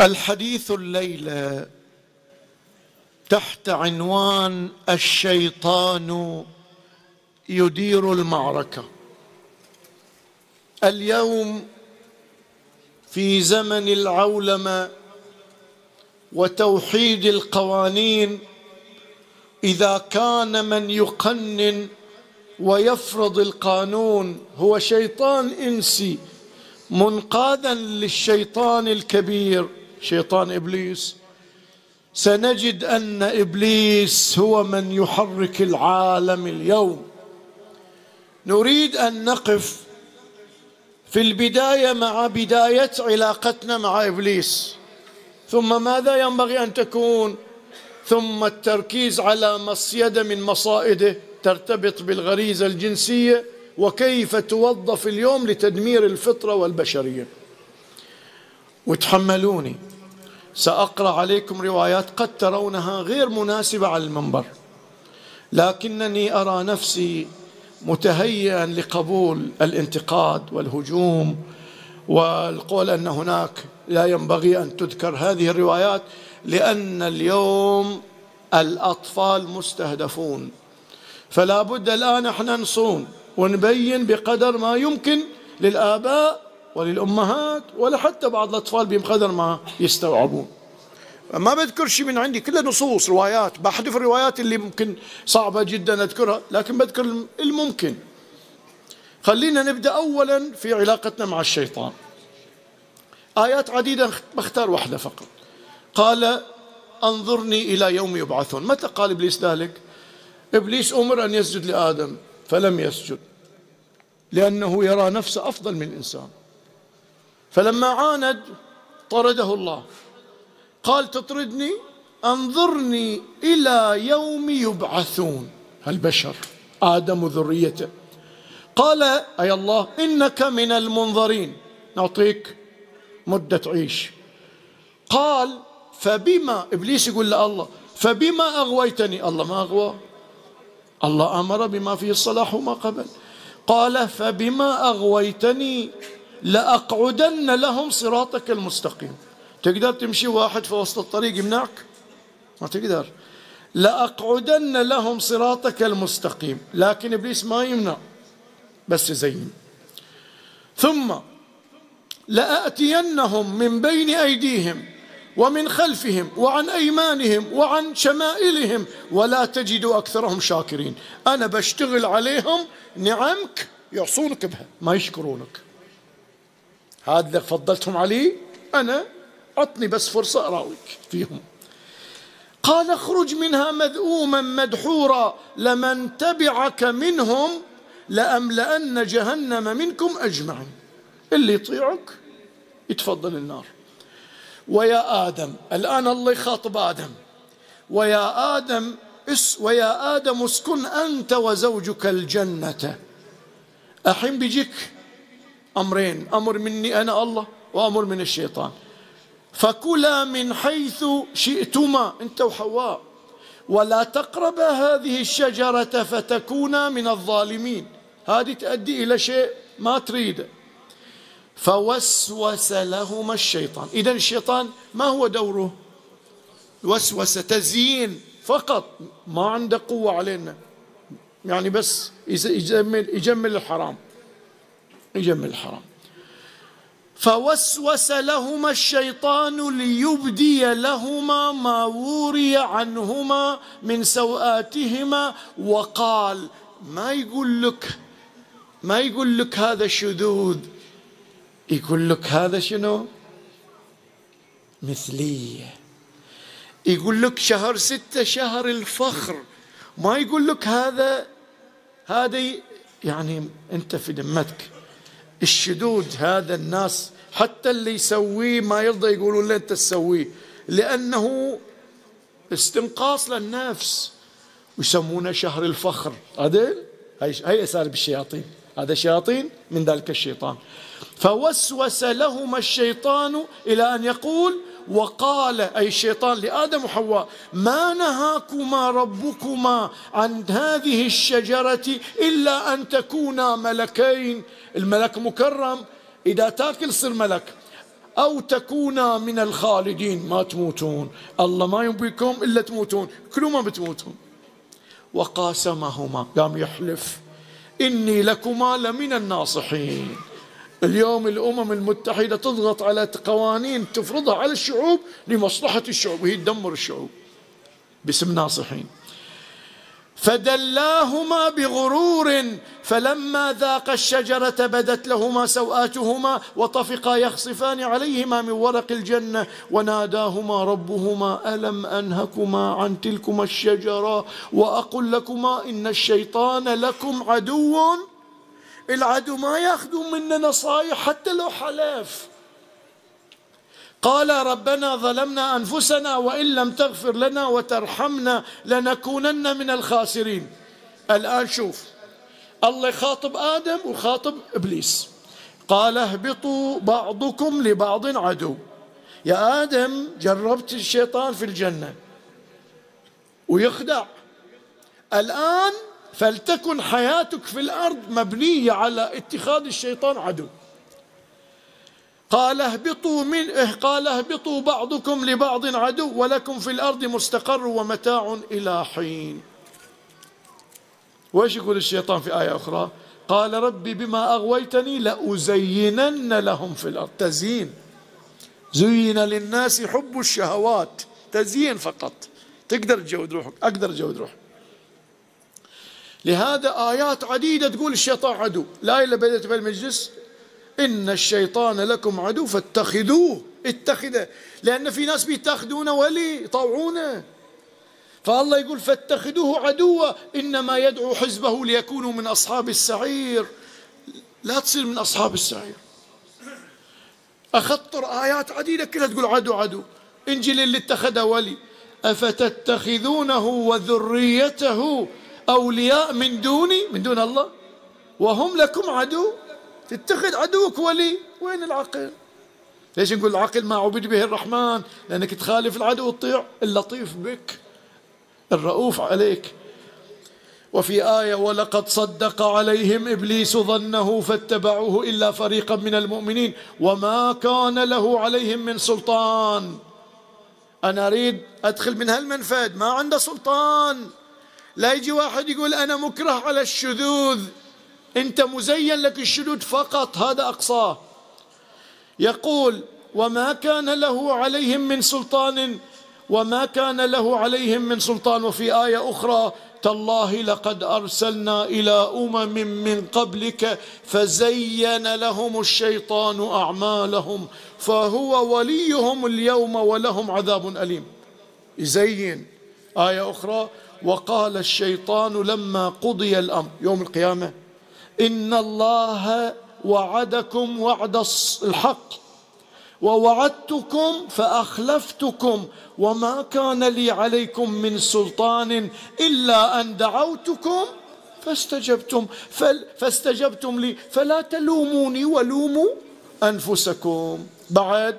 الحديث الليلة تحت عنوان الشيطان يدير المعركة. اليوم في زمن العولمة وتوحيد القوانين إذا كان من يقنن ويفرض القانون هو شيطان إنسي منقاذا للشيطان الكبير. شيطان إبليس. سنجد أن إبليس هو من يحرك العالم اليوم. نريد أن نقف في البداية مع بداية علاقتنا مع إبليس. ثم ماذا ينبغي أن تكون؟ ثم التركيز على مصيدة من مصائده ترتبط بالغريزة الجنسية وكيف توظف اليوم لتدمير الفطرة والبشرية. وتحملوني. سأقرأ عليكم روايات قد ترونها غير مناسبة على المنبر. لكنني أرى نفسي متهيئا لقبول الانتقاد والهجوم والقول أن هناك لا ينبغي أن تذكر هذه الروايات لأن اليوم الأطفال مستهدفون. فلا بد الآن إحنا نصون ونبين بقدر ما يمكن للآباء وللأمهات ولا حتى بعض الأطفال بقدر ما يستوعبون. ما بذكر شيء من عندي كلها نصوص روايات. بحذف الروايات اللي ممكن صعبة جدا أذكرها لكن بذكر الممكن. خلينا نبدأ أولا في علاقتنا مع الشيطان. آيات عديدة بختار واحدة فقط. قال أنظرني إلى يوم يبعثون. متى قال إبليس ذلك؟ إبليس أمر أن يسجد لآدم فلم يسجد لأنه يرى نفسه أفضل من الإنسان فلما عاند طرده الله. قال تطردني؟ انظرني إلى يوم يبعثون. البشر آدم وذريته. قال أي الله إنك من المنظرين. نعطيك مدة تعيش قال فبما إبليس يقول الله فبما أغويتني؟ الله ما أغوى. الله أمر بما فيه الصلاح وما قبل. قال فبما أغويتني لأقعدن لهم صراطك المستقيم. تقدر تمشي واحد في وسط الطريق يمنعك؟ ما تقدر. لأقعدن لهم صراطك المستقيم. لكن إبليس ما يمنع بس يزين. ثم لآتينهم من بين أيديهم ومن خلفهم وعن أيمانهم وعن شمائلهم ولا تجد أكثرهم شاكرين. أنا بشتغل عليهم نعمك يعصونك بها ما يشكرونك. هذا اللي فضلتهم عليه أنا عطني بس فرصة أراويك فيهم. قال اخرج منها مذءوما مدحورا لمن تبعك منهم لأملأن جهنم منكم أجمعين. اللي يطيعك يتفضل النار. ويا آدم الآن الله يخاطب آدم. ويا آدم اس ويا آدم اسكن أنت وزوجك الجنة. الحين بيجيك؟ أمرين أمر مني أنا الله وأمر من الشيطان. فكلا من حيث شئتما أنت وحواء ولا تقربا هذه الشجرة فتكونا من الظالمين. هذه تؤدي إلى شيء ما تريده فوسوس لهما الشيطان. اذا الشيطان ما هو دوره؟ وسوسه تزيين فقط ما عنده قوة علينا. يعني بس يجمل يجمل الحرام. يجمل الحرام. فوسوس لهما الشيطان ليبدي لهما ما وري عنهما من سوآتهما وقال ما يقول لك ما يقول لك هذا شذوذ؟ يقول لك هذا شنو؟ مثلية يقول لك شهر ستة شهر الفخر. ما يقول لك هذا هذا يعني أنت في ذمتك الشذوذ هذا الناس حتى اللي يسويه ما يرضى يقولون له أنت تسويه. لأنه استنقاص للنفس ويسمونه شهر الفخر. هذا هي هي أساليب الشياطين. هذا شياطين من ذلك الشيطان. فوسوس لهما الشيطان إلى أن يقول وقال أي الشيطان لآدم وحواء ما نهاكما ربكما عن هذه الشجرة إلا أن تكونا ملكين. الملك مكرم إذا تاكل صير ملك. أو تكونا من الخالدين ما تموتون. الله ما يبيكم إلا تموتون. كلوا ما بتموتون. وقاسمهما قام يحلف إني لكما لمن الناصحين. اليوم الأمم المتحدة تضغط على قوانين تفرضها على الشعوب لمصلحة الشعوب وهي تدمر الشعوب باسم ناصحين. فدلاهما بغرور فلما ذاق الشجرة بدت لهما سوآتهما وطفقا يخصفان عليهما من ورق الجنة وناداهما ربهما ألم أنهكما عن تلكما الشجرة وأقل لكما إن الشيطان لكم عدو؟ العدو ما ياخذون منا نصايح حتى لو حلف. قال ربنا ظلمنا أنفسنا وإن لم تغفر لنا وترحمنا لنكونن من الخاسرين. الآن شوف الله يخاطب آدم وخاطب إبليس. قال اهبطوا بعضكم لبعض عدو. يا آدم جربت الشيطان في الجنة ويخدع. الآن فلتكن حياتك في الأرض مبنية على اتخاذ الشيطان عدو. قال اهبطوا من قال اهبطوا بعضكم لبعض عدو ولكم في الأرض مستقر ومتاع إلى حين. وإيش يقول الشيطان في آية أخرى؟ قال ربي بما أغويتني لأزينن لهم في الأرض. تزيين. زين للناس حب الشهوات. تزيين فقط. تقدر تجود روحك. أقدر تجود روحك. لهذا آيات عديدة تقول الشيطان عدو. لا إلا بدأت بالمجلس. إن الشيطان لكم عدو فاتخذوه. اتخذه. لأن في ناس بيتخذونه ولي يطوعونه فالله يقول فاتخذوه عدوا. إنما يدعو حزبه ليكونوا من أصحاب السعير. لا تصير من أصحاب السعير. أخطر آيات عديدة كلها تقول عدو عدو. إنجيل اللي اتخذه ولي. أفتتخذونه وذريته أولياء من دوني من دون الله. وهم لكم عدو. تتخذ عدوك ولي. وين العقل؟ ليش نقول العقل ما عبد به الرحمن؟ لأنك تخالف العدو وتطيع اللطيف بك الرؤوف عليك. وفي آية ولقد صدق عليهم إبليس ظنه فاتبعوه إلا فريقا من المؤمنين. وما كان له عليهم من سلطان. أنا أريد أدخل من هالمنفذ ما عنده سلطان. لا يجي واحد يقول أنا مكره على الشذوذ. أنت مزين لك الشذوذ فقط هذا أقصاه. يقول وما كان له عليهم من سلطان وما كان له عليهم من سلطان. وفي آية أخرى تالله لقد أرسلنا إلى أمم من قبلك فزين لهم الشيطان أعمالهم فهو وليهم اليوم ولهم عذاب أليم. يزين. آية أخرى وقال الشيطان لما قضي الأمر يوم القيامة إن الله وعدكم وعد الحق ووعدتكم فأخلفتكم وما كان لي عليكم من سلطان إلا أن دعوتكم فاستجبتم فاستجبتم لي فلا تلوموني ولوموا أنفسكم. بعد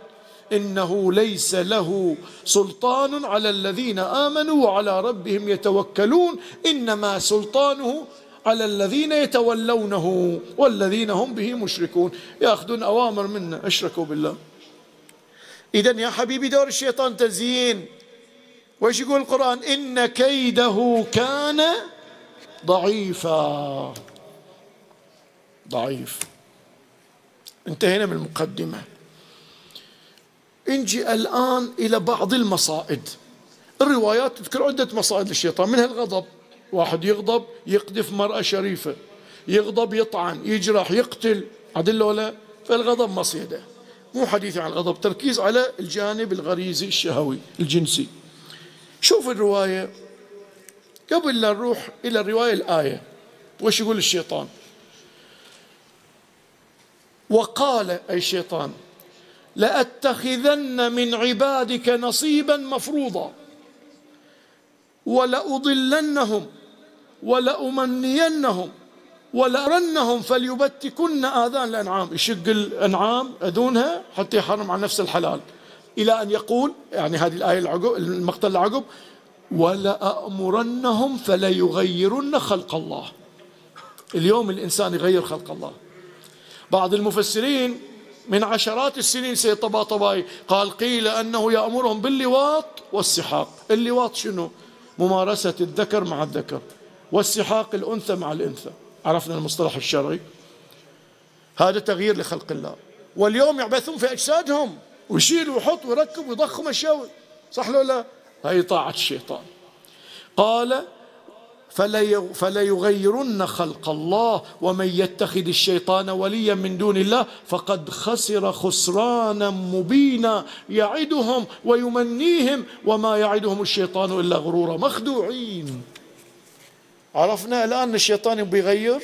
إنه ليس له سلطان على الذين آمنوا وعلى ربهم يتوكلون إنما سلطانه على الذين يتولونه والذين هم به مشركون. ياخذون أوامر منا أشركوا بالله. اذا يا حبيبي دور الشيطان تزيين. وإيش يقول القرآن؟ إن كيده كان ضعيفا. ضعيف. انتهينا من المقدمة. نجي الآن إلى بعض المصائد. الروايات تذكر عدة مصائد للشيطان منها الغضب. واحد يغضب يقذف مرأة شريفة. يغضب يطعن يجرح يقتل. عدل ولا؟ فالغضب مصيدة. مو حديث عن الغضب تركيز على الجانب الغريزي الشهوي الجنسي. شوف الرواية. قبل لا نروح إلى الرواية الآية وش يقول الشيطان؟ وقال أي الشيطان لأتخذن من عبادك نصيبا مفروضا ولأضلنهم ولأمنينهم ولأرنهم فليبتكن آذان الأنعام. يشق الأنعام أذونها حتى يحرم عن نفس الحلال. إلى أن يقول يعني هذه الآية العقب المقتل العقب ولأمرنهم فليغيرن خلق الله. اليوم الإنسان يغير خلق الله. بعض المفسرين من عشرات السنين سيد طباطبائي قال قيل أنه يأمرهم باللواط والسحاق. اللواط شنو؟ ممارسة الذكر مع الذكر والسحاق الأنثى مع الأنثى. عرفنا المصطلح الشرعي. هذا تغيير لخلق الله. واليوم يعبثون في أجسادهم. ويشيل ويحط ويركب ويضخم أشياء صح لو لا؟ هي طاعة الشيطان. قال فليغيرن خلق الله ومن يتخذ الشيطان وليا من دون الله فقد خسر خسرانا مبينا يعدهم ويمنيهم وما يعدهم الشيطان إلا غرورا مخدوعين. عرفنا الآن الشيطان بيغير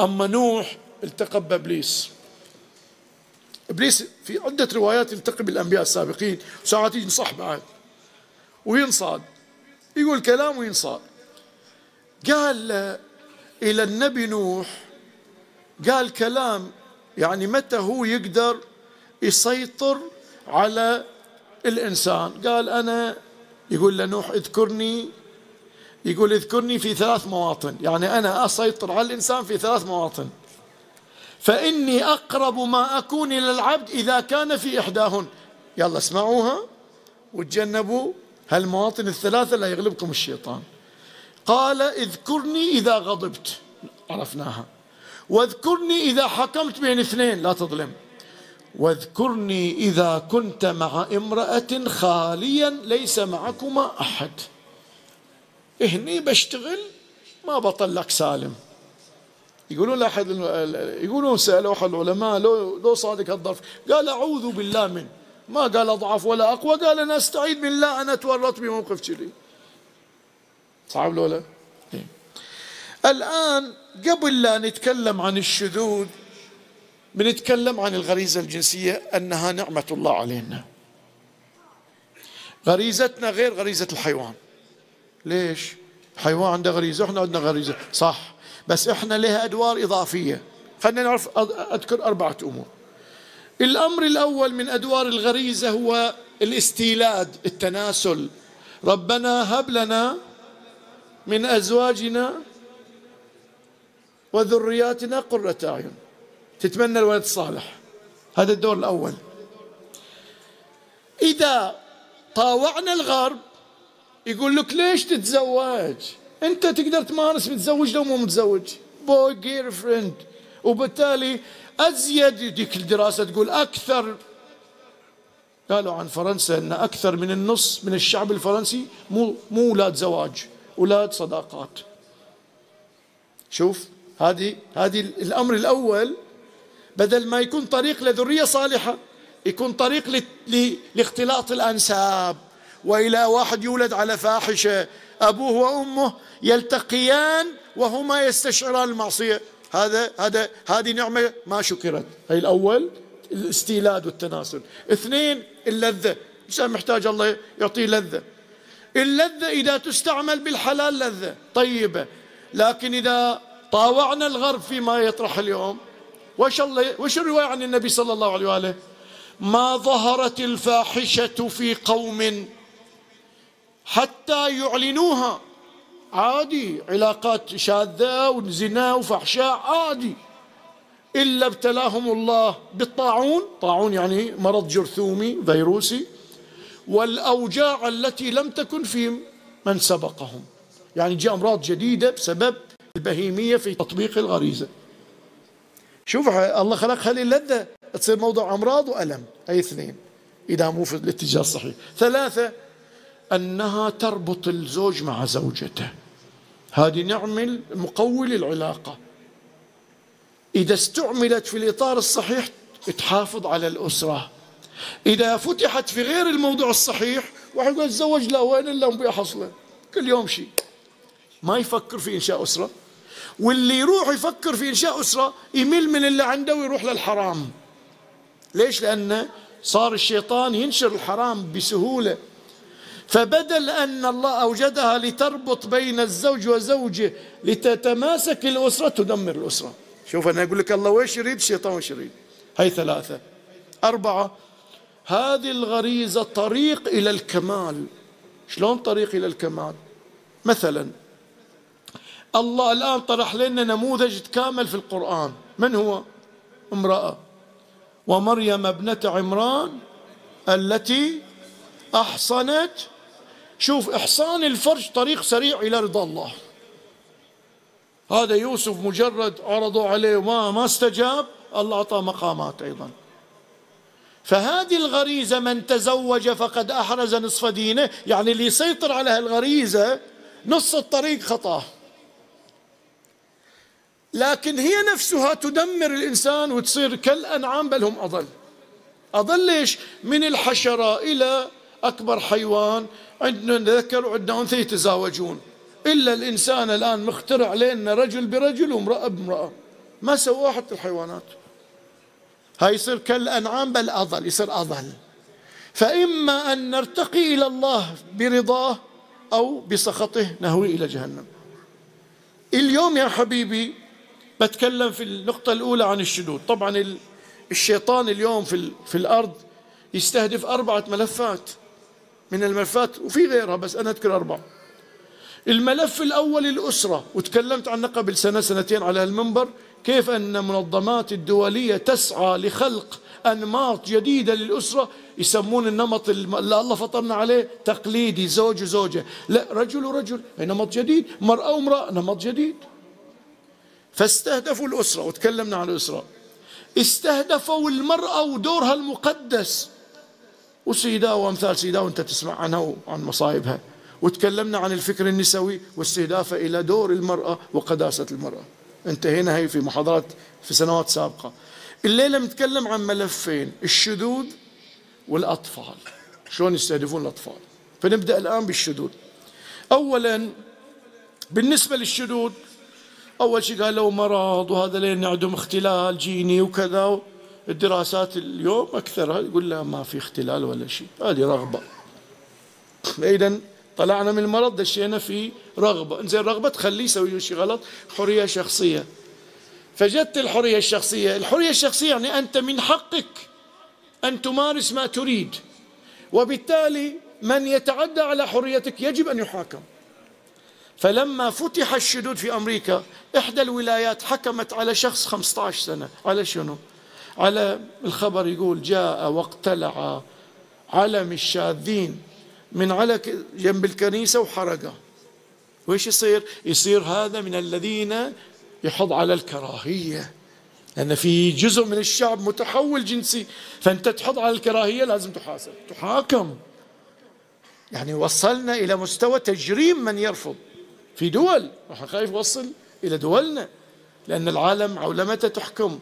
أما نوح التقى بابليس إبليس في عدة روايات يلتقي بالأنبياء السابقين. وساعات ينصح بعد. وينصاد. يقول كلام وينصاد. قال إلى النبي نوح قال كلام يعني متى هو يقدر يسيطر على الإنسان؟ قال أنا يقول لنوح اذكرني يقول اذكرني في ثلاث مواطن يعني أنا أسيطر على الإنسان في ثلاث مواطن. فإني أقرب ما أكون إلى العبد إذا كان في إحداهن. يلا اسمعوها وتجنبوا هالمواطن الثلاثة لا يغلبكم الشيطان. قال اذكرني إذا غضبت. عرفناها. واذكرني إذا حكمت بين اثنين لا تظلم. واذكرني إذا كنت مع امرأة خاليا ليس معكما أحد. هني بشتغل ما بطلك سالم. يقولون لاحد يقولون سألوا أحد العلماء لو لو صادق هالظرف قال أعوذ بالله من ما قال أضعف ولا أقوى قال أنا أستعيذ بالله أنا تورطت بموقف كذي صعب لولا إيه. الآن قبل لا نتكلم عن الشذوذ بنتكلم عن الغريزة الجنسية أنها نعمة الله علينا. غريزتنا غير غريزة الحيوان. ليش؟ الحيوان عنده غريزة إحنا عندنا غريزة. صح بس إحنا لها أدوار إضافية. خلينا نعرف أذكر أربعة أمور. الأمر الأول من أدوار الغريزة هو الاستيلاد التناسل. ربنا هب لنا من أزواجنا وذرياتنا قرة أعين. تتمنى الولد الصالح. هذا الدور الأول. إذا طاوعنا الغرب يقول لك ليش تتزوج؟ أنت تقدر تمارس متزوج لو مو متزوج. boy girl friend وبالتالي أزيدك الدراسة تقول أكثر. قالوا عن فرنسا إن أكثر من النص من الشعب الفرنسي مو مو أولاد زواج. أولاد صداقات. شوف هذه هذه الأمر الأول بدل ما يكون طريق لذرية صالحة يكون طريق لاختلاط الأنساب. وإلى واحد يولد على فاحشة أبوه وأمه يلتقيان وهما يستشعران المعصية. هذا هذا هذه نعمة ما شكرت. هي الأول الاستيلاد والتناسل. اثنين اللذة. الانسان محتاج الله يعطيه لذة. اللذة إذا تستعمل بالحلال لذة. طيبه لكن إذا طاوعنا الغرب فيما يطرح اليوم وش الله وش الرواية عن النبي صلى الله عليه وآله؟ ما ظهرت الفاحشة في قوم حتى يعلنوها. عادي علاقات شاذة وزنا وفحشاء عادي. إلا ابتلاهم الله بالطاعون. طاعون يعني مرض جرثومي فيروسي. والأوجاع التي لم تكن في من سبقهم. يعني جاء أمراض جديدة بسبب البهيمية في تطبيق الغريزة. شوف الله خلق هذه اللذة؟ تصير موضوع أمراض وألم. أي اثنين. إذا مو في الاتجاه الصحيح ثلاثة أنها تربط الزوج مع زوجته. هذه نعمل مقوي للعلاقة. إذا استعملت في الإطار الصحيح تحافظ على الأسرة. إذا فتحت في غير الموضوع الصحيح واحد يقول تزوج لا وين إلا أم حصله كل يوم شيء. ما يفكر في إنشاء أسرة. واللي يروح يفكر في إنشاء أسرة يمل من اللي عنده ويروح للحرام. ليش؟ لأنه صار الشيطان ينشر الحرام بسهولة. فبدل أن الله أوجدها لتربط بين الزوج وزوجه لتتماسك الأسرة تدمر الأسرة. شوف أنا أقول لك الله ويش يريد؟ الشيطان ويش يريد؟ هاي ثلاثة. أربعة هذه الغريزة طريق إلى الكمال. شلون طريق إلى الكمال؟ مثلا الله الآن طرح لنا نموذج كامل في القرآن. من هو؟ امرأة. ومريم ابنة عمران التي أحصنت. شوف إحصان الفرج طريق سريع إلى رضا الله. هذا يوسف مجرد عرضوا عليه وما ما استجاب الله أعطاه مقامات أيضا. فهذه الغريزة من تزوج فقد أحرز نصف دينه يعني اللي يسيطر على الغريزة نص الطريق خطاه لكن هي نفسها تدمر الإنسان وتصير كالأنعام بل هم أضل. أضل ليش؟ من الحشرة إلى أكبر حيوان عندنا ذكر وعندنا أنثى يتزاوجون. إلا الإنسان الآن مخترع لنا رجل برجل وامرأة بامرأة. ما سواه حتى الحيوانات. هاي يصير كالأنعام بل أضل يصير أضل. فإما أن نرتقي إلى الله برضاه أو بسخطه نهوي إلى جهنم. اليوم يا حبيبي بتكلم في النقطة الأولى عن الشذوذ طبعا الشيطان اليوم في, في الأرض يستهدف أربعة ملفات من الملفات وفي غيرها بس أنا أذكر أربعة. الملف الأول الأسرة وتكلمت عنه قبل سنة سنتين على المنبر كيف أن المنظمات الدولية تسعى لخلق أنماط جديدة للأسرة؟ يسمون النمط اللي الله فطرنا عليه تقليدي زوج وزوجة. لا رجل ورجل. نمط جديد مرأة وامرأة نمط جديد. فاستهدفوا الأسرة وتكلمنا عن الأسرة. استهدفوا المرأة ودورها المقدس. وسيدا وأمثال سيدا وأنت تسمع عنها وعن مصايبها. وتكلمنا عن الفكر النسوي واستهدافه إلى دور المرأة وقداسة المرأة. انتهينا هي في محاضرات في سنوات سابقة. الليلة نتكلم عن ملفين الشذوذ والأطفال. شلون يستهدفون الأطفال؟ فنبدأ الآن بالشذوذ. أولا بالنسبة للشذوذ أول شيء قال له مرض وهذا لين عندهم اختلال جيني وكذا الدراسات اليوم أكثرها يقول لا ما في اختلال ولا شيء. هذه رغبة. إذا طلعنا من المرض دشينا في رغبة. زين رغبة تخليه يسوي شيء غلط حرية شخصية. فجدت الحرية الشخصية. الحرية الشخصية يعني أنت من حقك أن تمارس ما تريد. وبالتالي من يتعدى على حريتك يجب أن يحاكم. فلما فتح الشذوذ في أمريكا إحدى الولايات حكمت على شخص 15 سنة. على شنو؟ على الخبر يقول جاء واقتلع علم الشاذين. من على جنب الكنيسة وحرقه. وإيش يصير؟ يصير هذا من الذين يحض على الكراهية. لأن في جزء من الشعب متحول جنسي. فأنت تحض على الكراهية لازم تحاسب. تحاكم. يعني وصلنا إلى مستوى تجريم من يرفض. في دول. راح خايف وصل إلى دولنا. لأن العالم عولمته تحكم.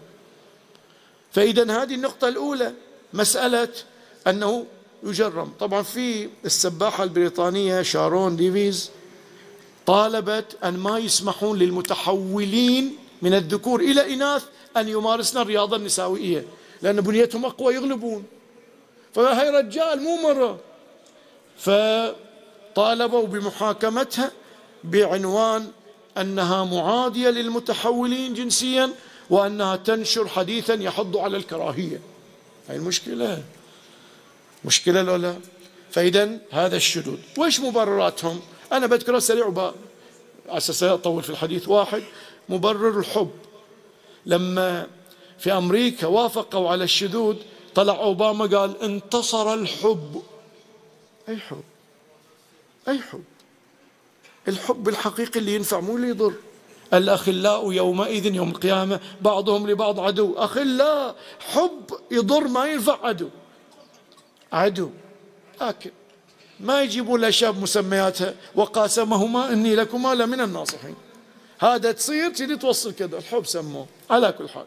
فإذا هذه النقطة الأولى مسألة أنه يجرم. طبعا في السباحة البريطانية شارون ديفيز طالبت أن ما يسمحون للمتحولين من الذكور إلى إناث أن يمارسن الرياضة النسائية لأن بنيتهم أقوى يغلبون. فهي رجال مو مرة. فطالبوا بمحاكمتها بعنوان أنها معادية للمتحولين جنسيا وأنها تنشر حديثا يحض على الكراهية. هاي المشكلة. مشكلة لو لا؟ فإذا هذا الشذوذ وإيش مبرراتهم؟ أنا بذكرها سريع وب... أساس أطول في الحديث واحد. مبرر الحب. لما في أمريكا وافقوا على الشذوذ طلع أوباما قال انتصر الحب. أي حب؟ أي حب؟ الحب الحقيقي اللي ينفع مو اللي يضر. الأخلاء يومئذ يوم القيامة بعضهم لبعض عدو. أخلاء حب يضر ما ينفع عدو. عدو. لكن ما يجيبوا الأشياء بمسمياتها وقاسمهما إني لكما لمن الناصحين. هذا تصير تجي توصل كذا الحب سموه. على كل حال.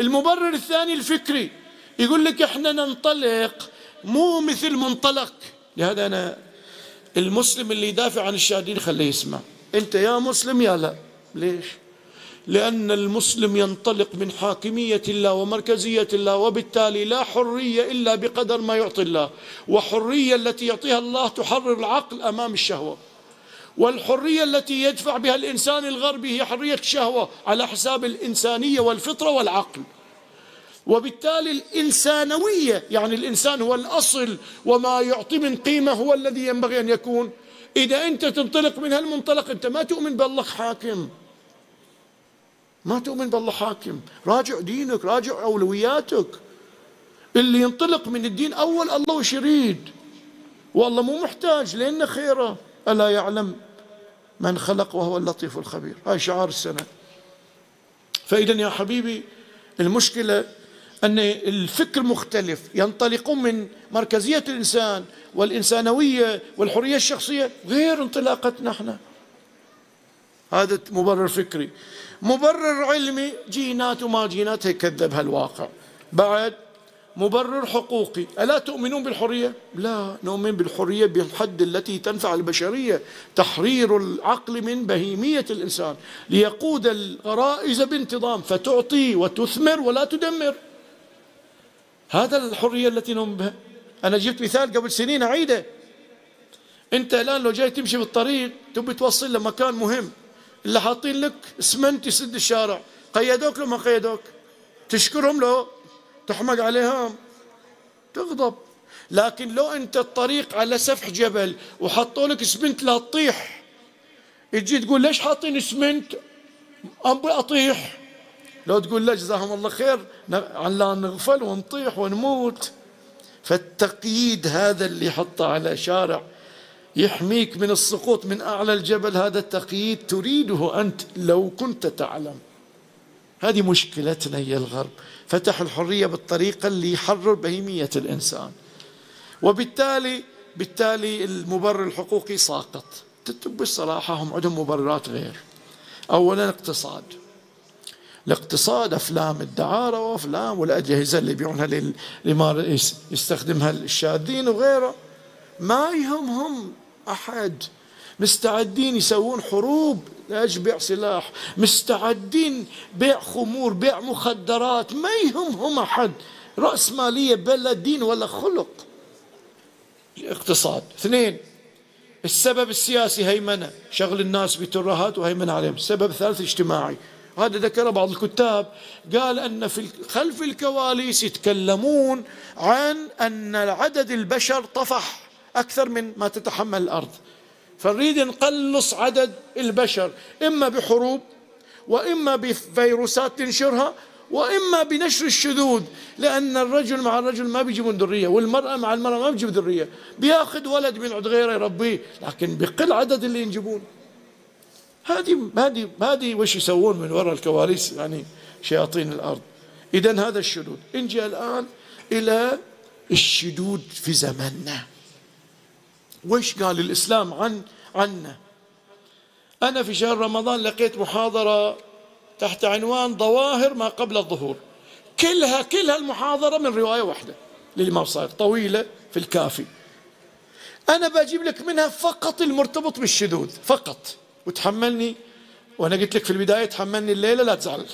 المبرر الثاني الفكري. يقول لك إحنا ننطلق مو مثل منطلق. لهذا أنا المسلم اللي يدافع عن الشاهدين خليه يسمع. أنت يا مسلم يا لا. ليش؟ لأن المسلم ينطلق من حاكمية الله ومركزية الله وبالتالي لا حرية إلا بقدر ما يعطي الله. وحرية التي يعطيها الله تحرر العقل أمام الشهوة. والحرية التي يدفع بها الإنسان الغربي هي حرية الشهوة على حساب الإنسانية والفطرة والعقل. وبالتالي الإنسانوية يعني الإنسان هو الأصل وما يعطي من قيمة هو الذي ينبغي أن يكون. إذا أنت تنطلق من هالمنطلق أنت ما تؤمن بالله حاكم. ما تؤمن بالله حاكم. راجع دينك راجع أولوياتك. اللي ينطلق من الدين أول الله وش يريد؟ والله مو محتاج لأن خيرة. ألا يعلم من خلق وهو اللطيف الخبير. هاي شعار السنة. فإذا يا حبيبي المشكلة أن الفكر مختلف. ينطلقون من مركزية الإنسان والإنسانوية والحرية الشخصية غير انطلاقتنا إحنا. هذا مبرر فكري. مبرر علمي جينات وما جينات هي كذب الواقع بعد مبرر حقوقي. ألا تؤمنون بالحرية؟ لا نؤمن بالحرية بالحد التي تنفع البشرية. تحرير العقل من بهيمية الإنسان. ليقود الغرائز بانتظام. فتعطي وتثمر ولا تدمر. هذا الحرية التي نؤمن بها. أنا جبت مثال قبل سنين أعيده. أنت الآن لو جاي تمشي بالطريق تبي توصل لمكان مهم. اللي حاطين لك اسمنت يسد الشارع. قيدوك لو ما قيدوك. تشكرهم لو تحمق عليهم. تغضب. لكن لو انت الطريق على سفح جبل وحطوا لك اسمنت لا تطيح تجي تقول ليش حاطين اسمنت ابي أطيح. لو تقول لا جزاهم الله خير عن لا نغفل ونطيح ونموت. فالتقييد هذا اللي حطه على شارع. يحميك من السقوط من أعلى الجبل. هذا التقييد تريده أنت لو كنت تعلم. هذه مشكلتنا هي الغرب. فتح الحرية بالطريقة اللي يحرر بهيمية الإنسان. وبالتالي بالتالي المبرر الحقوقي ساقط. بالصراحة هم عندهم مبررات غير. أولا اقتصاد الاقتصاد أفلام الدعارة وأفلام والأجهزة اللي يبيعونها لما يستخدمها الشاذين وغيره. ما يهمهم أحد. مستعدين يسوون حروب؟ لاجل بيع سلاح؟ مستعدين بيع خمور بيع مخدرات؟ ما يهمهم أحد. رأس مالية بلا دين ولا خلق. اقتصاد اثنين السبب السياسي هيمنة. شغل الناس بترهات وهيمنة عليهم. السبب الثالث اجتماعي. هذا ذكر بعض الكتاب. قال أن في خلف الكواليس يتكلمون عن أن عدد البشر طفح. أكثر من ما تتحمل الأرض. فنريد نقلص عدد البشر إما بحروب وإما بفيروسات تنشرها وإما بنشر الشذوذ لأن الرجل مع الرجل ما بيجيبون ذرية والمرأة مع المرأة ما بيجيب ذرية. بياخذ ولد من عند غيره يربيه لكن بقل عدد اللي ينجبون هذه هذه هذه وش يسوون من وراء الكواليس؟ يعني شياطين الأرض. اذا هذا الشذوذ. نجي الآن إلى الشذوذ في زمننا وش قال الإسلام عن عنا أنا في شهر رمضان لقيت محاضرة تحت عنوان ظواهر ما قبل الظهور. كلها كلها المحاضرة من رواية واحدة للإمام صادق طويلة في الكافي. أنا بجيب لك منها فقط المرتبط بالشذوذ فقط. وتحملني وأنا قلت لك في البداية تحملني الليلة لا تزعل.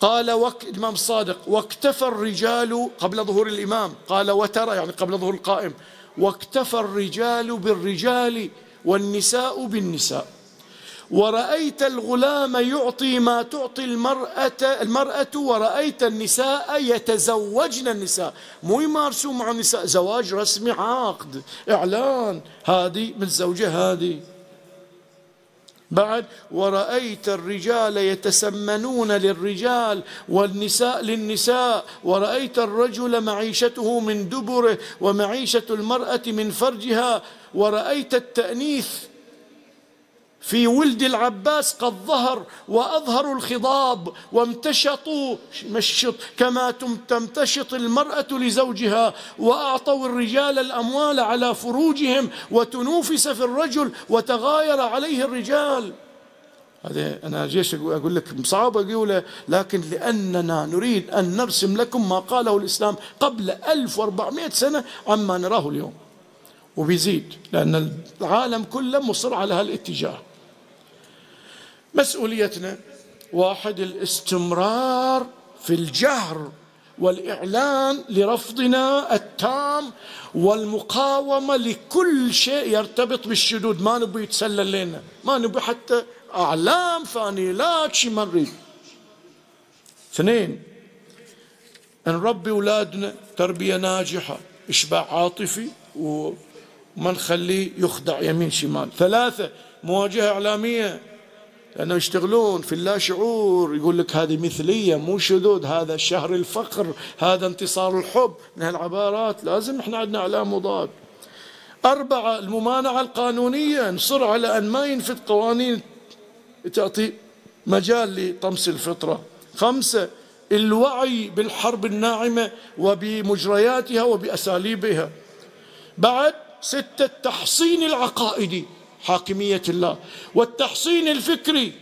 قال وك الإمام الصادق واكتفى الرجال قبل ظهور الإمام. قال وترى يعني قبل ظهور القائم. واكتفى الرجال بالرجال والنساء بالنساء. ورأيت الغلام يعطي ما تعطي المرأة المرأة ورأيت النساء يتزوجن النساء. مو يمارسون مع النساء زواج رسمي عقد إعلان. هذه من زوجة هذه. بعد ورأيت الرجال يتسمنون للرجال والنساء للنساء ورأيت الرجل معيشته من دبره ومعيشة المرأة من فرجها ورأيت التأنيث في ولد العباس قد ظهر وأظهروا الخضاب وامتشطوا مشط كما تمتشط المرأة لزوجها وأعطوا الرجال الأموال على فروجهم وتنوفس في الرجل وتغاير عليه الرجال. هذا أنا جيش أقول لك صعب أقوله لكن لأننا نريد أن نرسم لكم ما قاله الإسلام قبل 1400 سنة عما نراه اليوم. وبيزيد لأن العالم كله مصر على هالاتجاه. مسؤوليتنا واحد الاستمرار في الجهر والإعلان لرفضنا التام والمقاومة لكل شيء يرتبط بالشذوذ ما نبي يتسلل لنا ما نبي حتى أعلام فانيلات شي ما نريد. اثنين نربي أولادنا تربية ناجحة إشباع عاطفي وما نخليه يخدع يمين شمال. ثلاثة مواجهة إعلامية. لأنه يشتغلون في اللا شعور يقول لك هذه مثلية مو شذوذ هذا شهر الفقر هذا انتصار الحب. من هالعبارات لازم إحنا عندنا إعلام مضاد. أربعة الممانعة القانونية نصر على أن ما ينفذ قوانين تعطي مجال لطمس الفطرة. خمسة الوعي بالحرب الناعمة وبمجرياتها وبأساليبها. بعد ستة التحصين العقائدي حاكمية الله. والتحصين الفكري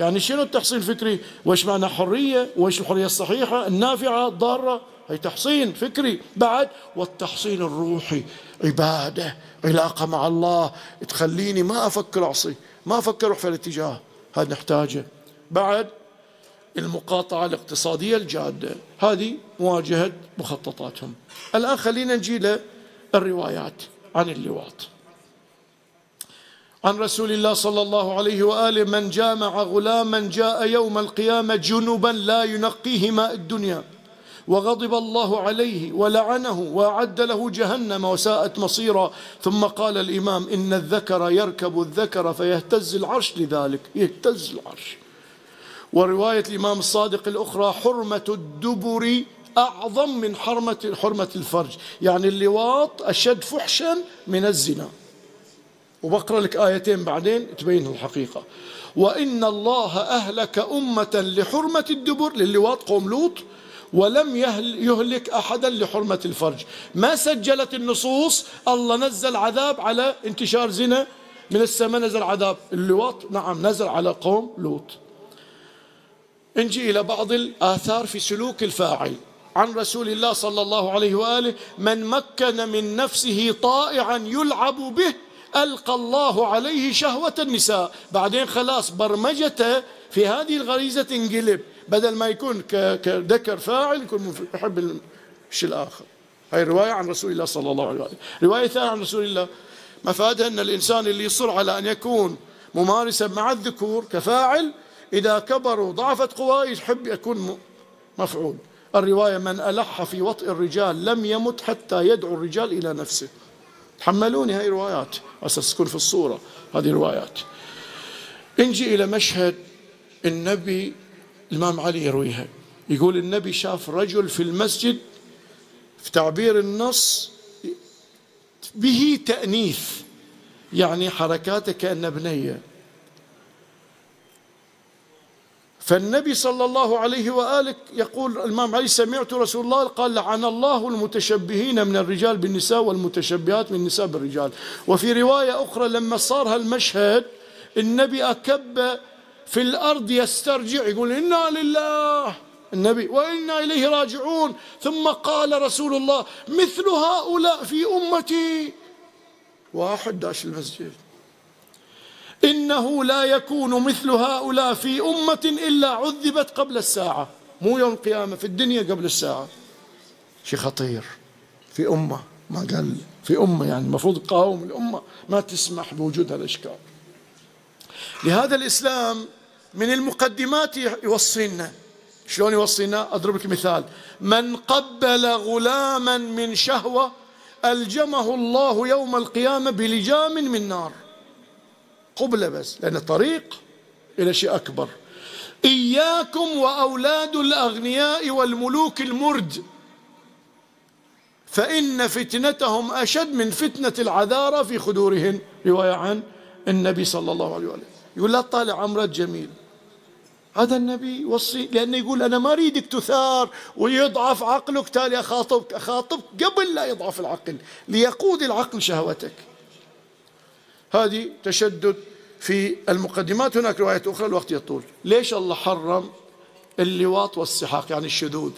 يعني شنو التحصين الفكري؟ وإيش معنى حرية؟ وإيش الحرية الصحيحة؟ النافعة؟ الضارة؟ هي تحصين فكري بعد. والتحصين الروحي عبادة علاقة مع الله. تخليني ما أفكر أعصي ما أفكر أروح في الاتجاه. هذا نحتاجه. بعد المقاطعة الاقتصادية الجادة. هذه مواجهة مخططاتهم. الآن خلينا نجي للروايات عن اللواط. عن رسول الله صلى الله عليه وآله من جامع غلاما جاء يوم القيامة جنبا لا ينقيه ماء الدنيا وغضب الله عليه ولعنه وأعد له جهنم وساءت مصيرا. ثم قال الإمام إن الذكر يركب الذكر فيهتز العرش لذلك. يهتز العرش. ورواية الإمام الصادق الأخرى حرمة الدبر أعظم من حرمه حرمة الفرج. يعني اللواط أشد فحشا من الزنا. وبقرأ لك آيتين بعدين تبين الحقيقة. وإن الله أهلك أمة لحرمة الدبر للواط قوم لوط ولم يهلك أحدا لحرمة الفرج. ما سجلت النصوص الله نزل عذاب على انتشار زنا. من السماء نزل عذاب اللواط. نعم نزل على قوم لوط. نجي إلى بعض الآثار في سلوك الفاعل. عن رسول الله صلى الله عليه وآله من مكن من نفسه طائعا يلعب به ألقى الله عليه شهوة النساء. بعدين خلاص برمجته في هذه الغريزة تنقلب. بدل ما يكون كذكر فاعل يكون يحب الشيء الآخر. هاي رواية عن رسول الله صلى الله عليه وسلم. رواية ثانية عن رسول الله. مفادها أن الإنسان اللي يصر على أن يكون ممارسا مع الذكور كفاعل إذا كبر وضعفت قواه يحب يكون مفعول. الرواية من ألح في وطئ الرجال لم يمت حتى يدعو الرجال إلى نفسه. حملوني هاي روايات أساس تكون في الصورة هذه روايات نجي إلى مشهد النبي الإمام علي يرويها. يقول النبي شاف رجل في المسجد في تعبير النص به تأنيث يعني حركاته كأن بنية فالنبي صلى الله عليه وآله يقول الإمام علي سمعت رسول الله قال لعن الله المتشبهين من الرجال بالنساء والمتشبهات من النساء بالرجال. وفي رواية أخرى لما صار هالمشهد النبي أكب في الأرض يسترجع يقول إنا لله. النبي وإنا إليه راجعون. ثم قال رسول الله مثل هؤلاء في أمتي. واحد داش المسجد. إنه لا يكون مثل هؤلاء في أمة إلا عذبت قبل الساعة. مو يوم القيامة في الدنيا قبل الساعة. شيء خطير. في أمة ما قال في أمة يعني المفروض قاوم الأمة ما تسمح بوجود هالأشكال. لهذا الإسلام من المقدمات يوصينا. شلون يوصينا؟ أضرب لك مثال. من قبل غلاما من شهوة ألجمه الله يوم القيامة بلجام من نار. قبلة بس لأن طريق إلى شيء أكبر. إياكم وأولاد الأغنياء والملوك المرد. فإن فتنتهم أشد من فتنة العذارى في خدورهن. رواية عن النبي صلى الله عليه وسلم يقول لا تطالع عمرات جميل هذا النبي وصي لأنه يقول أنا ما أريدك تثار ويضعف عقلك تالي أخاطبك أخاطبك قبل لا يضعف العقل ليقود العقل شهوتك. هذه تشدد في المقدمات. هناك رواية أخرى الوقت يطول. ليش الله حرم اللواط والسحاق يعني الشذوذ؟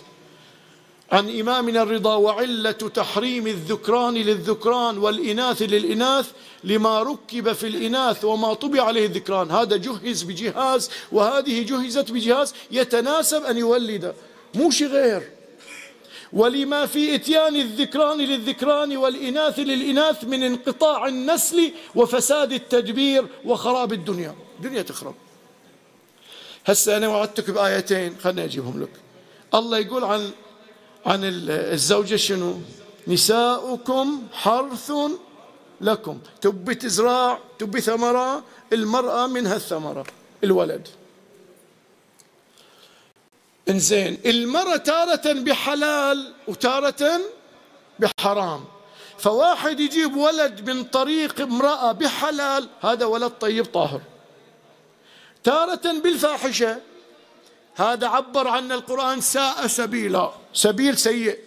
عن إمامنا الرضا وعلة تحريم الذكران للذكران والإناث للإناث لما ركب في الإناث وما طبع عليه الذكران. هذا جهز بجهاز وهذه جهزت بجهاز يتناسب أن يولد. مو غير. ولما في إتيان الذكران للذكران والإناث للإناث من انقطاع النسل وفساد التدبير وخراب الدنيا. الدنيا تخرب. هسه أنا وعدتك بآيتين خلنا أجيبهم لك. الله يقول عن عن الزوجة شنو؟ نساؤكم حرث لكم. تبي تزرع تبي ثمرة المرأة منها الثمرة الولد. إنزين. المرأة تارة بحلال وتارة بحرام. فواحد يجيب ولد من طريق امرأة بحلال هذا ولد طيب طاهر. تارة بالفاحشة هذا عبر عن القرآن ساء سبيلا. سبيل سيء.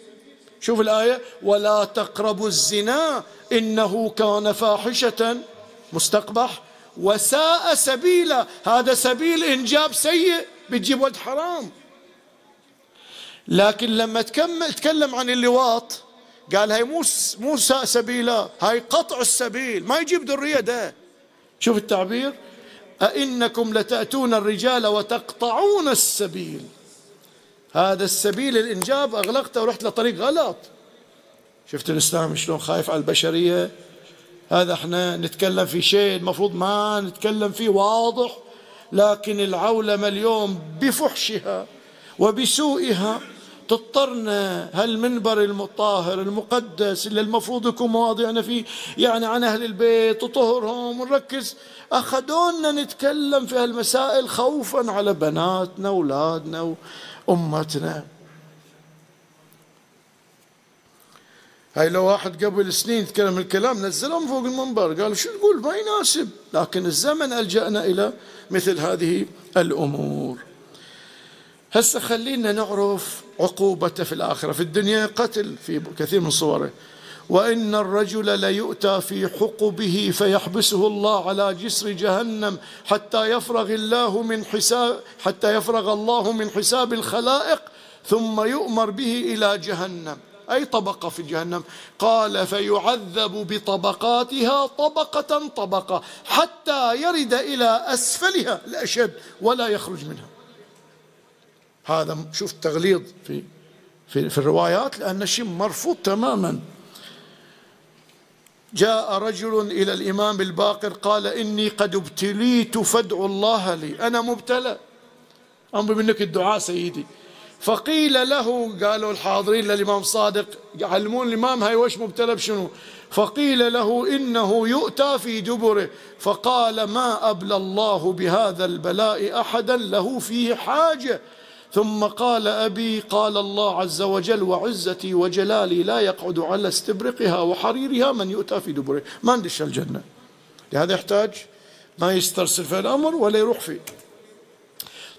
شوف الآية ولا تقربوا الزنا إنه كان فاحشة مستقبح. وساء سبيلا هذا سبيل إنجاب سيء بتجيب ولد حرام. لكن لما تكلم عن اللواط قال هاي مو مو سبيلا هاي قطع السبيل ما يجيب ذرية ده. شوف التعبير. أئنكم لتأتون الرجال وتقطعون السبيل. هذا السبيل الإنجاب أغلقته ورحت لطريق غلط. شفت الإسلام شلون خايف على البشرية؟ هذا إحنا نتكلم في شيء المفروض ما نتكلم فيه واضح. لكن العولمة اليوم بفحشها وبسوءها تضطرنا هالمنبر المطهر المقدس اللي المفروض يكون مواضيعنا فيه يعني عن أهل البيت وطهرهم ونركز أخذونا نتكلم في هالمسائل خوفا على بناتنا أولادنا وأمتنا. هاي لو واحد قبل سنين يتكلم الكلام نزلهم فوق المنبر قالوا شو تقول؟ ما يناسب. لكن الزمن ألجأنا إلى مثل هذه الأمور. هسه خلينا نعرف عقوبته في الآخرة. في الدنيا قتل في كثير من صوره. وإن الرجل ليؤتى في حقبه فيحبسه الله على جسر جهنم حتى يفرغ الله من حساب حتى يفرغ الله من حساب الخلائق ثم يؤمر به إلى جهنم. أي طبقة في جهنم؟ قال فيعذب بطبقاتها طبقة طبقة حتى يرد إلى أسفلها الأشد ولا يخرج منها. هذا شوف تغليظ في في, في الروايات لأن الشيء مرفوض تماما. جاء رجل إلى الإمام الباقر قال إني قد ابتليت فادعوا الله لي. أنا مبتلى. أمر منك الدعاء سيدي. فقيل له قالوا الحاضرين للإمام صادق يعلمون الإمام هاي وش مبتلى بشنو. فقيل له إنه يؤتى في دبره. فقال ما أبلى الله بهذا البلاء أحدا له فيه حاجة. ثم قال أبي قال الله عز وجل وعزتي وجلالي لا يقعد على استبرقها وحريرها من يؤتى في دبره. ما ندش الجنة. لهذا يحتاج ما يسترسل في الأمر ولا يروح فيه.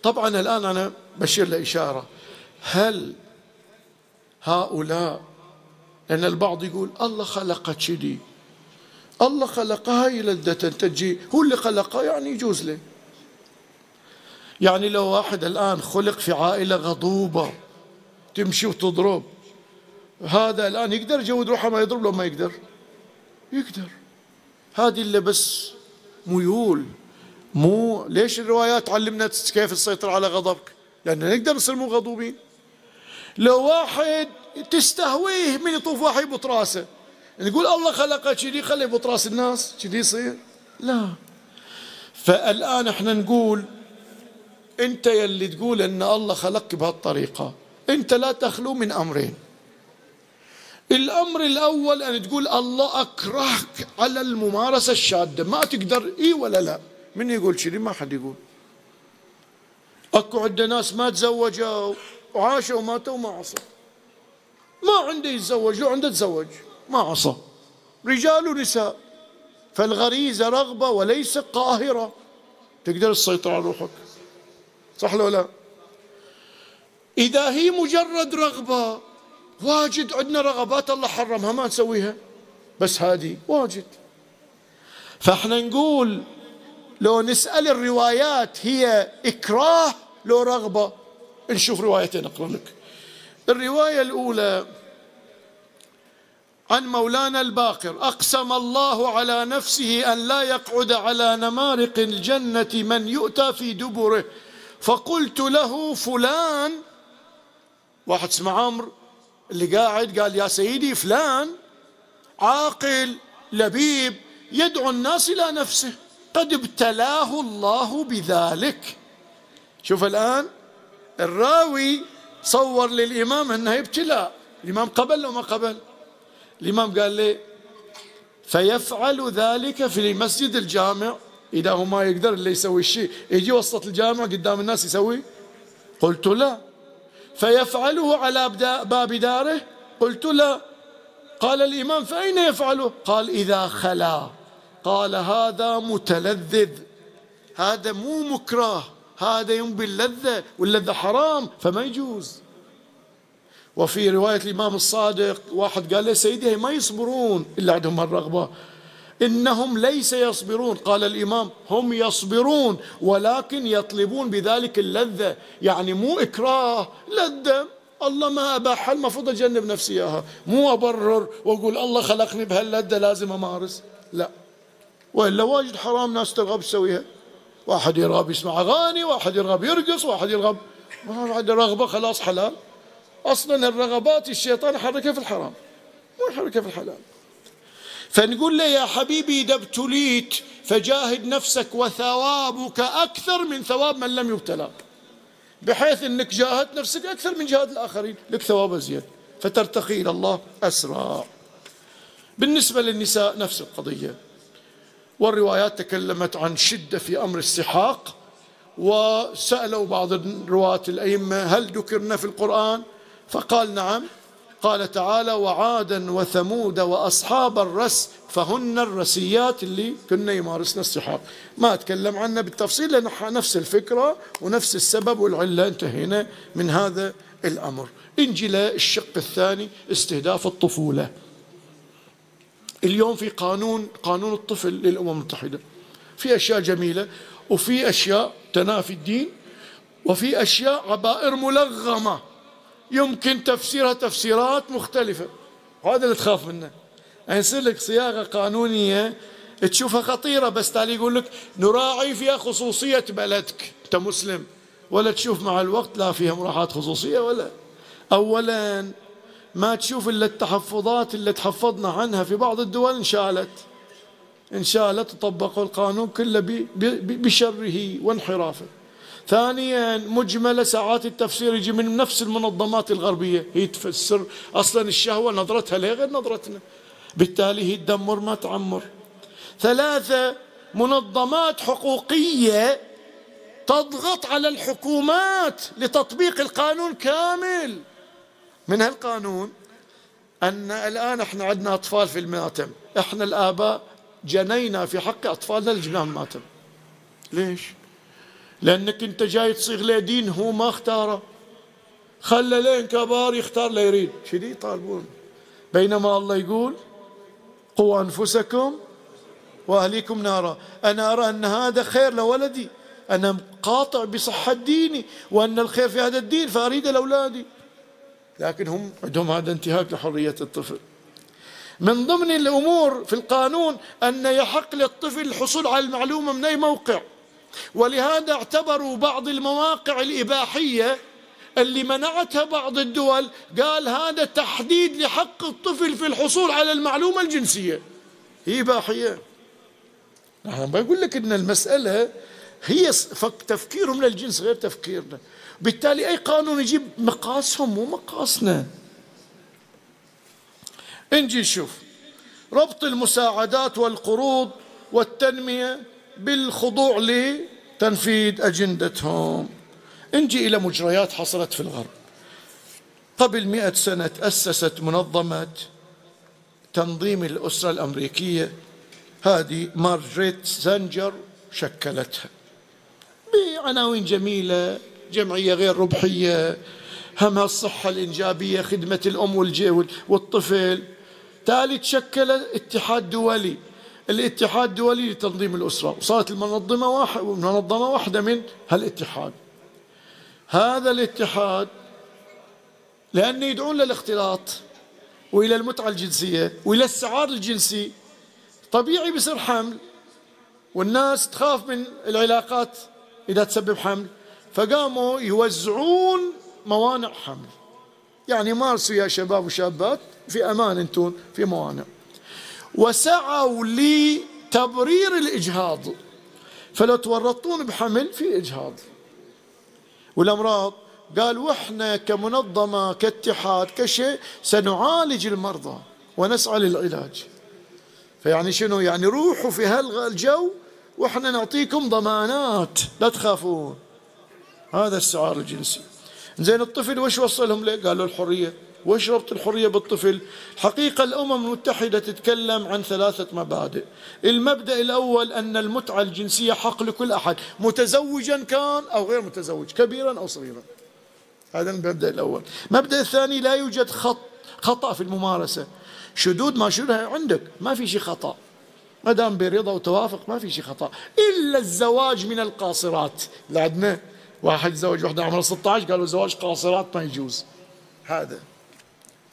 طبعا الآن أنا بشير لإشارة. هل هؤلاء لأن البعض يقول الله خلق كذي. الله خلقها هي لذة تجي هو اللي خلقها يعني يجوز له. يعني لو واحد الآن خلق في عائلة غضوبة تمشي وتضرب هذا الآن يقدر يجود روحه ما يضرب لو ما يقدر؟ يقدر. هذه اللي بس ميول. مو ليش الروايات علمنا كيف السيطرة على غضبك؟ لأن نقدر نصير مو غضوبين. لو واحد تستهويه من يطوف واحد يبط راسه نقول الله خلقه كذي خلي يبط راس الناس كذي يصير؟ لا. فالآن إحنا نقول انت يلي تقول ان الله خلقك بهالطريقة. انت لا تخلو من امرين. الامر الأول ان تقول الله اكرهك على الممارسة الشاذة ما تقدر إي ولا لا. من يقول كذي ما حد يقول. اكو عندنا ناس ما تزوجوا وعاشوا وماتوا وما عصوا. ما عنده يتزوج لو عنده تزوج ما عصى. رجال ونساء. فالغريزة رغبة وليس قاهرة. تقدر تسيطر على روحك. صح لو لا؟ إذا هي مجرد رغبة واجد عندنا رغبات الله حرمها ما نسويها. بس هذه واجد. فإحنا نقول لو نسأل الروايات هي إكراه لو رغبة نشوف روايتين أقرأ لك. الرواية الأولى عن مولانا الباقر أقسم الله على نفسه أن لا يقعد على نمارق الجنة من يؤتى في دبره. فقلت له فلان. واحد اسمه عمرو اللي قاعد قال يا سيدي فلان عاقل لبيب يدعو الناس إلى نفسه. قد ابتلاه الله بذلك. شوف الآن الراوي صور للإمام أنه ابتلاء الإمام قبل لو ما قبل؟ الإمام قال لي فيفعل ذلك في المسجد الجامع. إذا هو ما يقدر اللي يسوي الشيء. يجي وسط الجامع قدام الناس يسوي؟ قلت لا. فيفعله على باب داره. قلت لا. قال الإمام فأين يفعله؟ قال إذا خلا. قال هذا متلذذ. هذا مو مكره. هذا ينبي اللذة واللذة حرام فما يجوز. وفي رواية الإمام الصادق واحد قال له سيدي ما يصبرون إلا عندهم الرغبة. إنهم ليس يصبرون. قال الإمام هم يصبرون ولكن يطلبون بذلك اللذة. يعني مو إكراه لذة. الله ما أباح المفروض أجنب نفسي إياها. مو أبرر وأقول الله خلقني بهاللذة لازم أمارس. لا. وإلا واجد حرام ناس ترغب تسويها. واحد يرغب يسمع أغاني واحد يرغب يرقص واحد يرغب. ما عنده رغبة خلاص حلال. أصلا الرغبات الشيطان يحركها في الحرام مو يحركها في الحلال. فنقول له يا حبيبي إذا ابتليت فجاهد نفسك وثوابك أكثر من ثواب من لم يبتلى. بحيث أنك جاهدت نفسك أكثر من جهاد الآخرين لك ثواب أزيد فترتقي إلى الله أسرع. بالنسبة للنساء نفس القضية. والروايات تكلمت عن شدة في أمر السحاق وسألوا بعض رواة الأئمة هل ذكرنا في القرآن؟ فقال نعم. قال تعالى وعادا وثمود وأصحاب الرس فهن الرسيات اللي كنا يمارسنا السحاق ما أتكلم عنها بالتفصيل لأن نفس الفكرة ونفس السبب والعلة انتهينا من هذا الأمر. انجي الشق الثاني استهداف الطفولة. اليوم في قانون قانون الطفل للأمم المتحدة. في أشياء جميلة وفي أشياء تنافي الدين وفي أشياء عبائر ملغمة. يمكن تفسيرها تفسيرات مختلفة. وهذا اللي تخاف منه. يصير لك صياغة قانونية تشوفها خطيرة بس تالي يقول لك نراعي فيها خصوصية بلدك. أنت مسلم. ولا تشوف مع الوقت لا فيها مراعاة خصوصية ولا. أولا ما تشوف إلا التحفظات اللي تحفظنا عنها في بعض الدول انشالت. انشالت طبقوا القانون كله بشره وانحرافه. ثانيا مجملة ساعات التفسير يجي من نفس المنظمات الغربية. هي تفسر أصلا الشهوة نظرتها ليه غير نظرتنا؟ بالتالي هي تدمر ما تعمر. ثلاثة منظمات حقوقية تضغط على الحكومات لتطبيق القانون كامل. من هالقانون؟ أن الآن إحنا عندنا أطفال في المآتم. إحنا الآباء جنينا في حق أطفالنا اللي جبناهم الماتم ليش؟ لأنك أنت جاي تصيغ له دين هو ما اختاره. خلى لين كبار يختار لا يريد. شدي يطالبون. بينما الله يقول قوا أنفسكم وأهليكم نارا. أنا أرى أن هذا خير لولدي. أنا قاطع بصحة ديني وأن الخير في هذا الدين فأريد لأولادي. لكن هم عندهم هذا انتهاك لحرية الطفل. من ضمن الأمور في القانون أن يحق للطفل الحصول على المعلومة من أي موقع. ولهذا اعتبروا بعض المواقع الإباحية اللي منعتها بعض الدول قال هذا تحديد لحق الطفل في الحصول على المعلومة الجنسية. هي إباحية. نحن بقول لك أن المسألة هي تفكيرهم للجنس غير تفكيرنا. بالتالي أي قانون يجيب مقاسهم مو مقاسنا. نجي نشوف ربط المساعدات والقروض والتنمية بالخضوع لتنفيذ أجندتهم. نجي إلى مجريات حصلت في الغرب. قبل مئة سنة تأسست منظمة تنظيم الأسرة الأمريكية. هذه مارجريت سانجر شكلتها. بعناوين جميلة جمعية غير ربحية همها الصحة الإنجابية خدمة الأم والطفل. تالي تشكل اتحاد دولي. الاتحاد الدولي لتنظيم الأسرة وصارت المنظمة واحد منظمة واحدة من هالاتحاد. هذا الاتحاد لأن يدعون للاختلاط وإلى المتعة الجنسية وإلى السعار الجنسي. طبيعي بصير حمل والناس تخاف من العلاقات إذا تسبب حمل. فقاموا يوزعون موانع حمل. يعني مارسوا يا شباب وشابات في أمان أنتم في موانع. وسعوا لتبرير الإجهاض. فلو تورطون بحمل في إجهاض. والأمراض قال وإحنا كمنظمة كاتحاد كشيء سنعالج المرضى ونسعى للعلاج. فيعني شنو؟ يعني روحوا في هالجو وإحنا نعطيكم ضمانات لا تخافون. هذا السعار الجنسي. زين الطفل وش وصلهم له قالوا الحرية. وش ربط الحرية بالطفل. حقيقة الأمم المتحدة تتكلم عن ثلاثة مبادئ. المبدأ الأول أن المتعة الجنسية حق لكل أحد. متزوجا كان أو غير متزوج كبيرا أو صغيرا. هذا المبدأ الأول. المبدأ الثاني لا يوجد خط خطأ في الممارسة. شذوذ ما شذها عندك ما في شيء خطأ. ما دام برضا وتوافق ما في شيء خطأ. إلا الزواج من القاصرات. اللي عندنا واحد زوج واحدة عمرها 16 قالوا زواج قاصرات ما يجوز. هذا.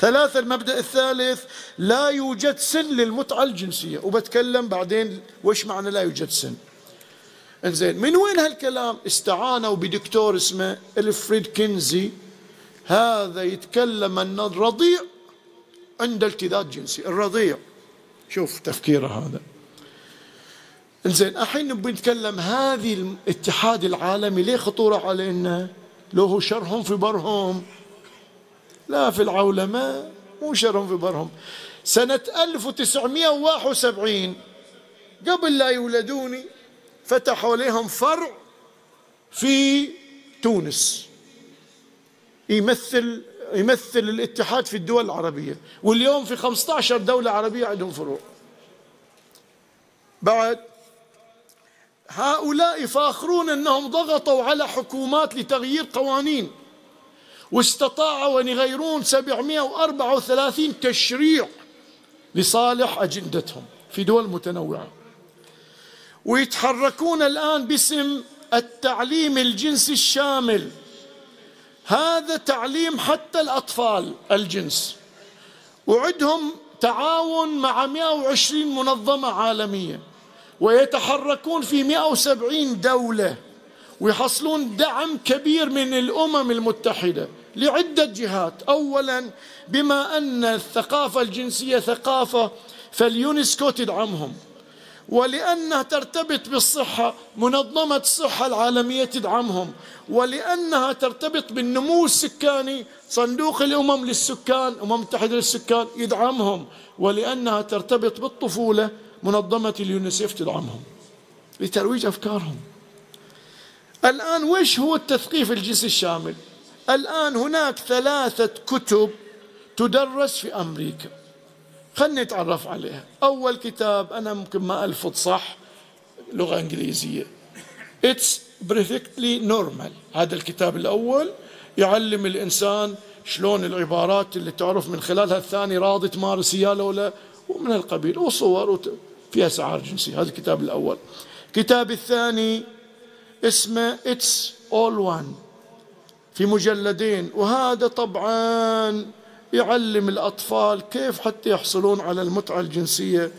ثلاثة المبدأ الثالث لا يوجد سن للمتعة الجنسية. وبتكلم بعدين وش معنى لا يوجد سن. إنزين من وين هالكلام؟ استعانوا بدكتور اسمه ألفريد كينزي هذا يتكلم ان الرضيع عنده التذاذ جنسي الرضيع. شوف تفكيره هذا. إنزين الحين بنتكلم هذه الاتحاد العالمي ليه خطورة علينا؟ لو هو شرهم في برهم. لا في العولمة مو شرهم في برهم. سنة 1971 قبل لا يولدوني فتحوا لهم فرع في تونس. يمثل يمثل الاتحاد في الدول العربية. واليوم في 15 دولة عربية عندهم فروع. بعد هؤلاء يفاخرون أنهم ضغطوا على حكومات لتغيير قوانين. واستطاعوا ان يغيرون 734 تشريع لصالح أجندتهم في دول متنوعة. ويتحركون الآن باسم التعليم الجنسي الشامل. هذا تعليم حتى الأطفال الجنس. وعندهم تعاون مع 120 منظمة عالمية. ويتحركون في 170 دولة. ويحصلون دعم كبير من الأمم المتحدة. لعدة جهات. اولا بما أن الثقافة الجنسية ثقافة فاليونسكو تدعمهم. ولأنها ترتبط بالصحة منظمة الصحة العالمية تدعمهم. ولأنها ترتبط بالنمو السكاني صندوق الأمم للسكان الأمم المتحدة للسكان يدعمهم. ولأنها ترتبط بالطفولة منظمة اليونيسيف تدعمهم. لترويج أفكارهم. الآن وش هو التثقيف الجنسي الشامل؟ الآن هناك ثلاثة كتب تدرس في أمريكا. خلني نتعرف عليها. أول كتاب أنا ممكن ما ألفظ صح لغة إنجليزية. It's perfectly normal. هذا الكتاب الأول يعلم الإنسان شلون العبارات اللي تعرف من خلالها الثاني راضي تمارس يا ولا ومن القبيل وصور فيها سعار جنسي هذا الكتاب الأول. الكتاب الثاني اسمه It's All One. في مجلدين. وهذا طبعا يعلم الأطفال كيف حتى يحصلون على المتعة الجنسية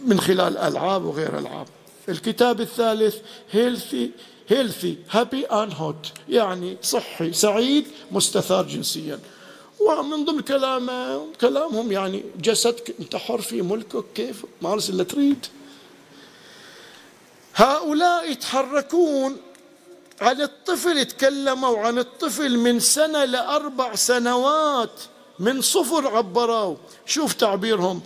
من خلال ألعاب وغير ألعاب. الكتاب الثالث healthy healthy happy and hot يعني صحي سعيد مستثار جنسيا. ومن ضمن كلامه كلامهم يعني جسدك انت حر في ملكك كيف؟ مارس اللي تريد. هؤلاء يتحركون عن الطفل تكلموا عن الطفل من سنة لأربع سنوات من صفر عبروا شوف تعبيرهم.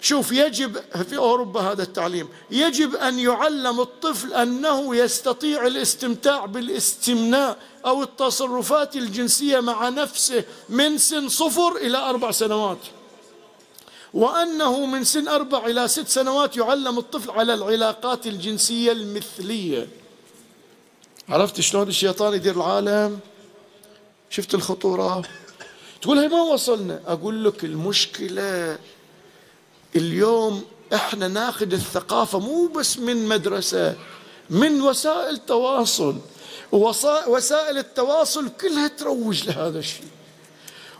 شوف يجب في أوروبا هذا التعليم. يجب أن يعلم الطفل أنه يستطيع الاستمتاع بالاستمناء أو التصرفات الجنسية مع نفسه من سن صفر إلى أربع سنوات. وأنه من سن أربع إلى ست سنوات يعلم الطفل على العلاقات الجنسية المثلية. عرفت شلون الشيطان يدير العالم؟ شفت الخطورة؟ تقول هي ما وصلنا. أقول لك المشكلة اليوم إحنا ناخذ الثقافة مو بس من مدرسة من وسائل تواصل وسائل التواصل كلها تروج لهذا الشيء.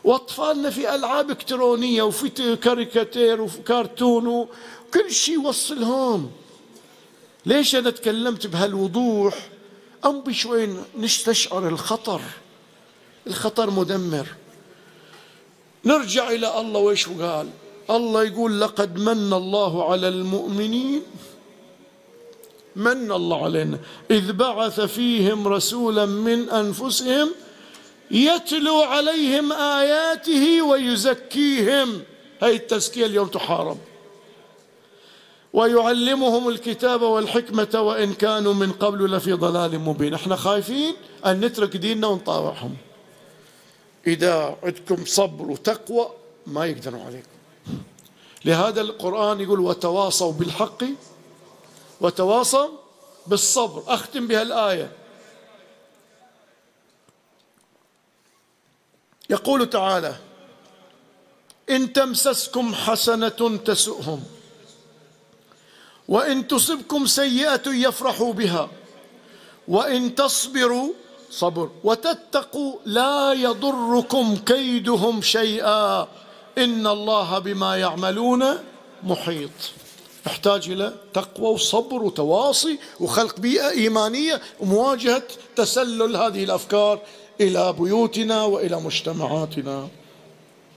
وأطفالنا في ألعاب إلكترونية وفي كاريكاتير وكرتون وكل شيء يوصلهم. ليش أنا تكلمت بهالوضوح؟ أم بشوي نستشعر الخطر. الخطر مدمر. نرجع إلى الله ويش قال؟ الله يقول لقد من الله على المؤمنين. من الله علينا. إذ بعث فيهم رسولا من أنفسهم يتلو عليهم آياته ويزكيهم. هاي التزكية اليوم تحارب. ويعلمهم الكتاب والحكمة وإن كانوا من قبل لفي ضلال مبين. إحنا خايفين أن نترك ديننا ونطاوعهم. إذا عندكم صبر وتقوى ما يقدروا عليكم. لهذا القرآن يقول وتواصوا بالحق وتواصوا بالصبر. أختم بها الآية يقول تعالى إن تمسسكم حسنة تسؤهم. وإن تصبكم سيئة يفرحوا بها وإن تصبروا صبر وتتقوا لا يضركم كيدهم شيئا. إن الله بما يعملون محيط. يحتاج إلى تقوى وصبر وتواصي وخلق بيئة إيمانية ومواجهة تسلل هذه الأفكار إلى بيوتنا وإلى مجتمعاتنا.